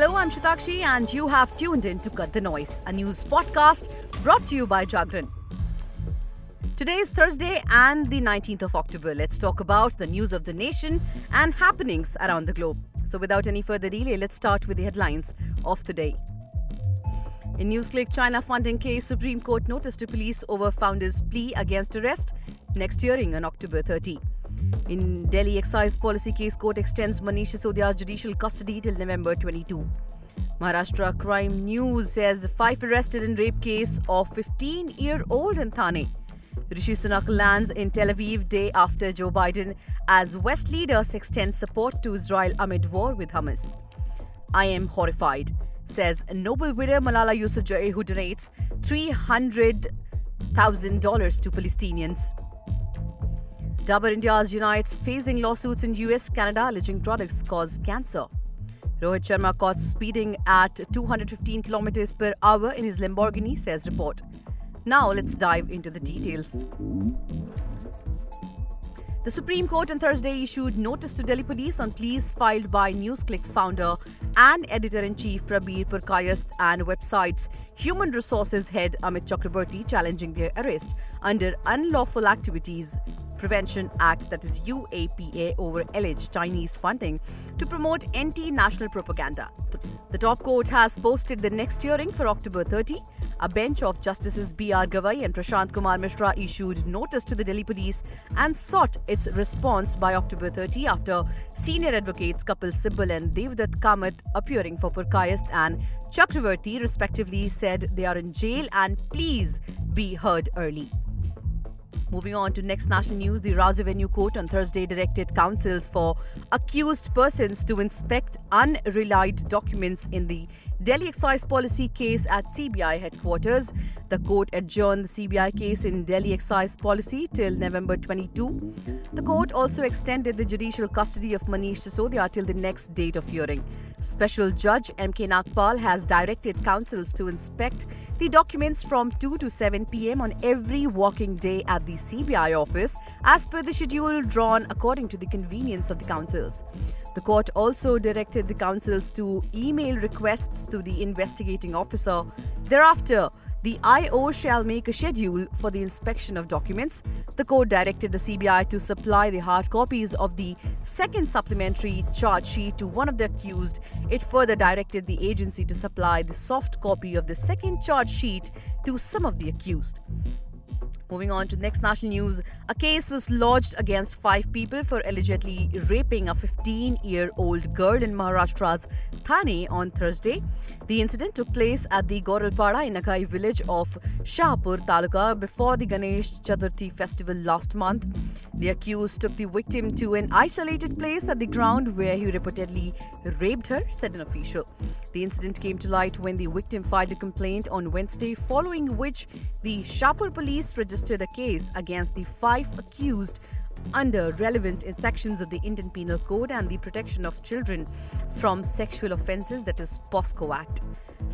Hello, I'm Shitakshi, and you have tuned in to Cut the Noise, a news podcast brought to you by Jagran. Today is Thursday and the 19th of October. Let's talk about the news of the nation and happenings around the globe. So, without any further delay, let's start with the headlines of the day. In NewsClick China funding case, Supreme Court notice to police over founder's plea against arrest. Next hearing on October 30. In Delhi excise policy case, court extends Manish Sisodia's judicial custody till November 22. Maharashtra crime news says five arrested in rape case of 15-year-old in Thane. Rishi Sunak lands in Tel Aviv day after Joe Biden as West leaders extend support to Israel amid war with Hamas. I am horrified says Nobel winner Malala Yousafzai, who donates $300,000 to Palestinians. Dabur India's unites facing lawsuits in US, Canada, alleging products cause cancer. Rohit Sharma caught speeding at 215 kilometers per hour in his Lamborghini, says report. Now let's dive into the details. The Supreme Court on Thursday issued notice to Delhi police on pleas filed by NewsClick founder and editor-in-chief Prabir Purkayastha and website's human resources head Amit Chakraborty challenging their arrest under Unlawful Activities Prevention Act, that is UAPA, over alleged Chinese funding to promote anti-national propaganda. The top court has posted the next hearing for October 30. A bench of Justices B.R. Gavai and Prashant Kumar Mishra issued notice to the Delhi police and sought its response by October 30 after senior advocates Kapil Sibal and Devdutt Kamath appearing for Purkayastha and Chakravarti respectively said they are in jail and please be heard early. Moving on to next national news, the Avenue Court on Thursday directed counsels for accused persons to inspect unrelied documents in the Delhi excise policy case at CBI headquarters. The court adjourned the CBI case in Delhi excise policy till November 22. The court also extended the judicial custody of Manish Sisodia till the next date of hearing. Special Judge M.K. Nagpal has directed counsels to inspect the documents from 2 to 7 pm on every working day at the CBI office as per the schedule drawn according to the convenience of the counsels. The court also directed the counsels to email requests to the investigating officer. Thereafter, the IO shall make a schedule for the inspection of documents. The court directed the CBI to supply the hard copies of the second supplementary charge sheet to one of the accused. It further directed the agency to supply the soft copy of the second charge sheet to some of the accused. Moving on to next national news, a case was lodged against five people for allegedly raping a 15-year-old girl in Maharashtra's Thane on Thursday. The incident took place at the Goralpada in Nagai village of Shahpur Taluka before the Ganesh Chaturthi festival last month. The accused took the victim to an isolated place at the ground where he reportedly raped her, said an official. The incident came to light when the victim filed a complaint on Wednesday, following which the Shahpur police registered a case against the five accused under relevant sections of the Indian Penal Code and the Protection of Children from Sexual Offences, that is POCSO Act.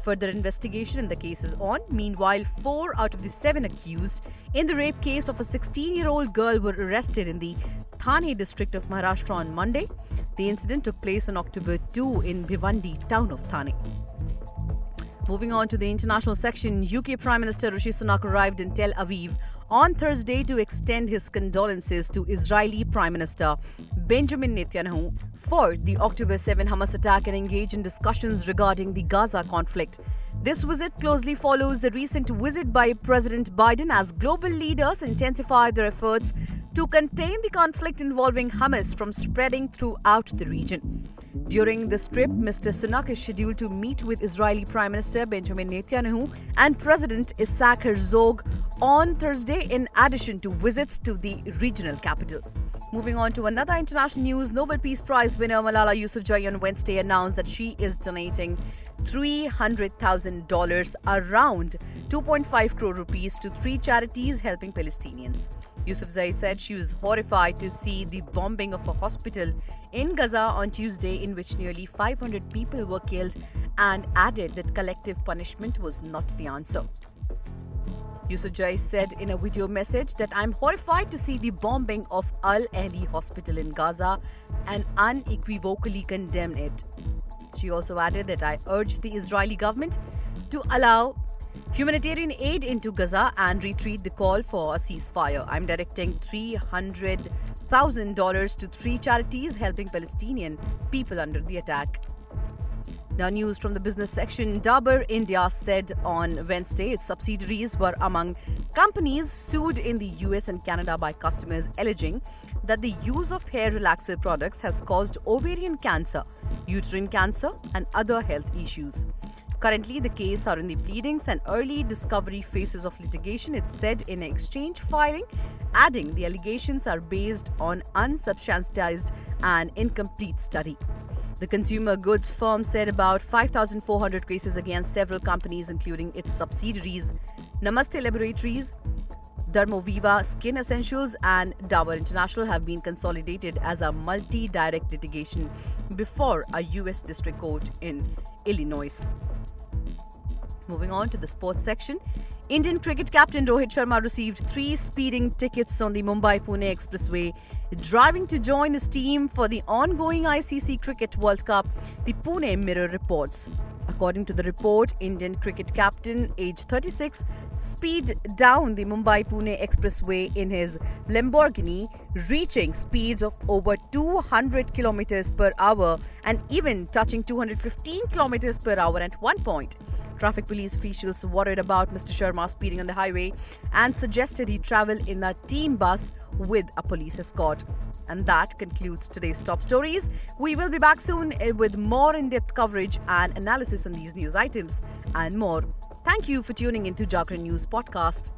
Further investigation in the case is on. Meanwhile, four out of the seven accused in the rape case of a 16 year old girl were arrested in the Thane district of Maharashtra on Monday. The incident took place on October 2 in Bhivandi, town of Thane. Moving on to the international section, UK Prime Minister Rishi Sunak arrived in Tel Aviv on Thursday to extend his condolences to Israeli Prime Minister Benjamin Netanyahu for the October 7 Hamas attack and engage in discussions regarding the Gaza conflict. This visit closely follows the recent visit by President Biden as global leaders intensify their efforts to contain the conflict involving Hamas from spreading throughout the region. During this trip, Mr. Sunak is scheduled to meet with Israeli Prime Minister Benjamin Netanyahu and President Isaac Herzog on Thursday, in addition to visits to the regional capitals. Moving on to another international news, Nobel Peace Prize winner Malala Yousafzai on Wednesday announced that she is donating $300,000, around 2.5 crore rupees, to three charities helping Palestinians. Yousafzai said she was horrified to see the bombing of a hospital in Gaza on Tuesday, in which nearly 500 people were killed, and added that collective punishment was not the answer. Yousafzai said in a video message that I'm horrified to see the bombing of Al Ahli Hospital in Gaza and unequivocally condemn it. She also added that I urge the Israeli government to allow humanitarian aid into Gaza and retreat the call for a ceasefire. I'm directing $300,000 to three charities helping Palestinian people under the attack. Now, news from the business section Dabur India said on Wednesday its subsidiaries were among companies sued in the US and Canada by customers alleging that the use of hair relaxer products has caused ovarian cancer, uterine cancer, and other health issues. Currently, the case are in the pleadings and early discovery phases of litigation, it said in an exchange filing, adding the allegations are based on unsubstantiated and incomplete study. The consumer goods firm said about 5,400 cases against several companies, including its subsidiaries Namaste Laboratories, Dermoviva Skin Essentials, and Dabur International have been consolidated as a multidistrict litigation before a U.S. District Court in Illinois. Moving on to the sports section. Indian cricket captain Rohit Sharma received three speeding tickets on the Mumbai Pune Expressway, driving to join his team for the ongoing ICC Cricket World Cup, the Pune Mirror reports. According to the report, Indian cricket captain, age 36, speed down the Mumbai Pune Expressway in his Lamborghini, reaching speeds of over 200 kilometers per hour and even touching 215 kilometers per hour at one point. Traffic police officials worried about Mr. Sharma speeding on the highway and suggested he travel in a team bus with a police escort. And that concludes today's top stories. We will be back soon eh, with more in depth coverage and analysis on these news items and more. Thank you for tuning into Jagran News Podcast.